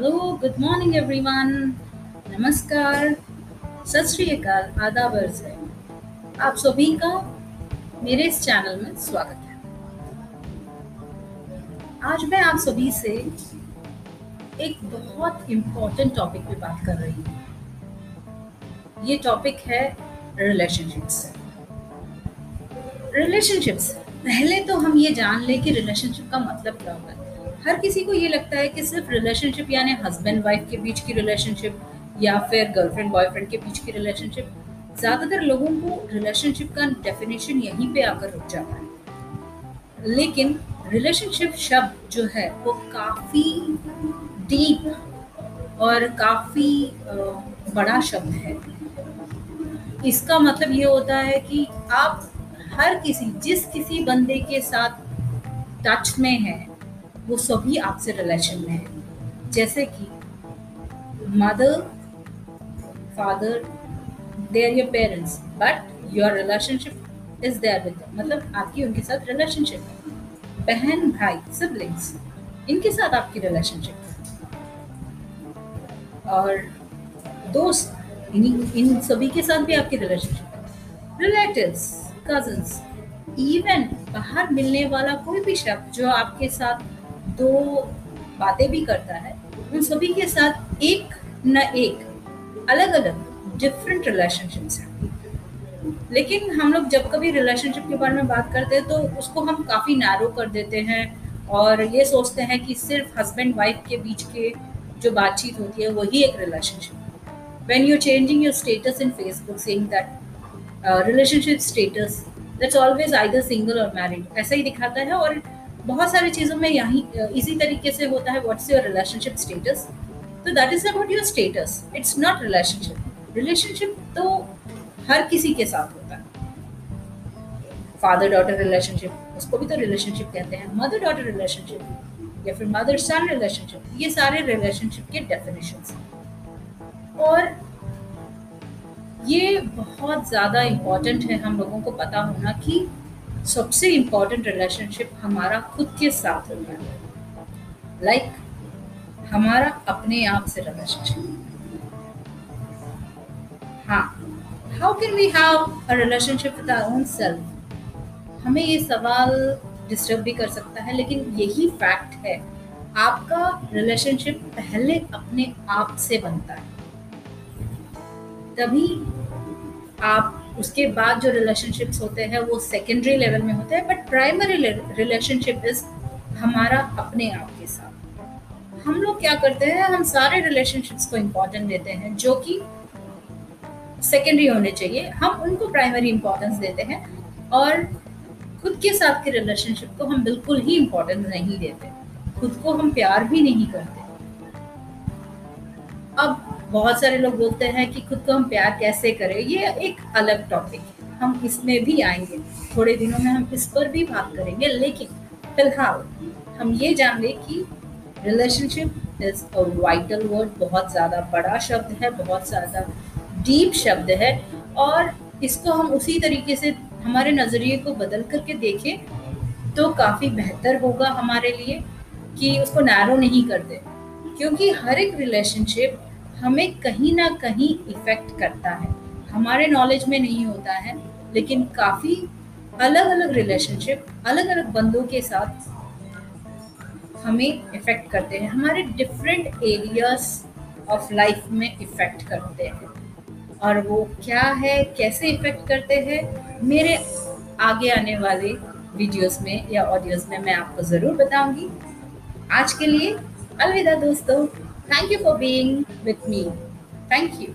Hello good morning everyone नमस्कार। सत श्री अकाल, आदाब आप सभी का मेरे इस चैनल में स्वागत है। आज मैं आप सभी से एक बहुत इम्पोर्टेंट टॉपिक पे बात कर रही हूँ। ये टॉपिक है रिलेशनशिप्स रिलेशनशिप्स पहले तो हम ये जान लें कि रिलेशनशिप का मतलब क्या होता है। हर किसी को ये लगता है कि सिर्फ़ रिलेशनशिप यानी हस्बैंड वाइफ के बीच की रिलेशनशिप या फिर गर्लफ्रेंड बॉयफ्रेंड के बीच की रिलेशनशिप ज़्यादातर लोगों को रिलेशनशिप का डेफिनेशन यहीं पे आकर रुक जाता है। लेकिन रिलेशनशिप शब्द जो है, वो काफ़ी डीप और काफ़ी बड़ा शब्द है। इसका मतलब ये होता है कि आप हर किसी, जिस किसी बंदे के साथ टच में है, वो सभी आपसे रिलेशन में है। जैसे कि mother father they are your parents but your relationship is there with मतलब आपकी, उनके साथ रिलेशनशिप है। बहन, भाई सिबलिंग्स इनके साथ आपकी रिलेशनशिप और दोस्त इन इन सभी के साथ भी आपकी रिलेशनशिप है। रिलेटिव्स कजन्स इवन बाहर मिलने वाला कोई भी शब्द जो आपके साथ दो बातें भी करता है, उन सभी के साथ एक न एक अलग अलग डिफरेंट रिलेशनशिप्स हैं। लेकिन हम लोग जब कभी रिलेशनशिप के बारे में बात करते हैं तो उसको हम काफ़ी नैरो कर देते हैं और ये सोचते हैं कि सिर्फ़ हस्बैंड वाइफ के बीच के जो बातचीत होती है, वही एक relationship when you changing your status in Facebook saying that relationship status that's always either single or married ऐसा ही दिखाता है और बहुत सारी चीज़ों में यही इसी तरीके से होता है व्हाट्स योर रिलेशनशिप स्टेटस तो that is about your status it's not relationship relationship तो हर किसी के साथ होता है। फादर डॉटर रिलेशनशिप उसको भी तो रिलेशनशिप कहते हैं। मदर डॉटर रिलेशनशिप या फिर मदर सन रिलेशनशिप ये सारे रिलेशनशिप के डेफिनेशन और ये बहुत ज़्यादा इंपॉर्टेंट है हम लोगों को पता होना कि सबसे इंपॉर्टेंट रिलेशनशिप हमारा खुद के साथ होता है। लाइक like, हमारा अपने आप से रिलेशनशिप हाँ how can we have a relationship with our own self हमें ये सवाल डिस्टर्ब भी कर सकता है लेकिन यही फैक्ट है आपका रिलेशनशिप पहले अपने आप से बनता है। तभी आप उसके बाद जो रिलेशनशिप्स होते हैं, वो सेकेंडरी लेवल में होते हैं बट प्राइमरी रिलेशनशिप इज़ हमारा अपने आप के साथ। हम लोग क्या करते हैं, हम सारे रिलेशनशिप्स को इम्पोर्टेंट देते हैं, जो कि सेकेंडरी होने चाहिए। हम उनको प्राइमरी इम्पोर्टेंस देते हैं और खुद के साथ के रिलेशनशिप को हम बिल्कुल ही इम्पोर्टेंस नहीं देते। खुद को हम प्यार भी नहीं करते। अब बहुत सारे लोग बोलते हैं कि खुद को हम प्यार कैसे करें? ये एक अलग टॉपिक है। हम इसमें भी आएँगे। थोड़े दिनों में हम इस पर भी बात करेंगे। लेकिन फ़िलहाल हम ये जान लें कि relationship is a vital word बहुत ज़्यादा बड़ा शब्द है, बहुत ज़्यादा डीप शब्द है। और इसको हम उसी तरीके से हमारे नज़रिए को बदल करके देखें तो काफ़ी बेहतर होगा हमारे लिए कि उसको नैरो नहीं कर दे। क्योंकि हर एक रिलेशनशिप हमें कहीं ना कहीं इफ़ेक्ट करता है। हमारे नॉलेज में नहीं होता है, लेकिन काफ़ी अलग अलग रिलेशनशिप अलग अलग बंदों के साथ हमें इफ़ेक्ट करते हैं। हमारे डिफरेंट एरियाज़ ऑफ़ लाइफ में इफ़ेक्ट करते हैं। और वो क्या है, कैसे इफ़ेक्ट करते हैं, मेरे आगे आने वाले वीडियोस में या ऑडियोस में मैं आपको ज़रूर बताऊँगी। आज के लिए अलविदा दोस्तों। Thank you for being with me. Thank you.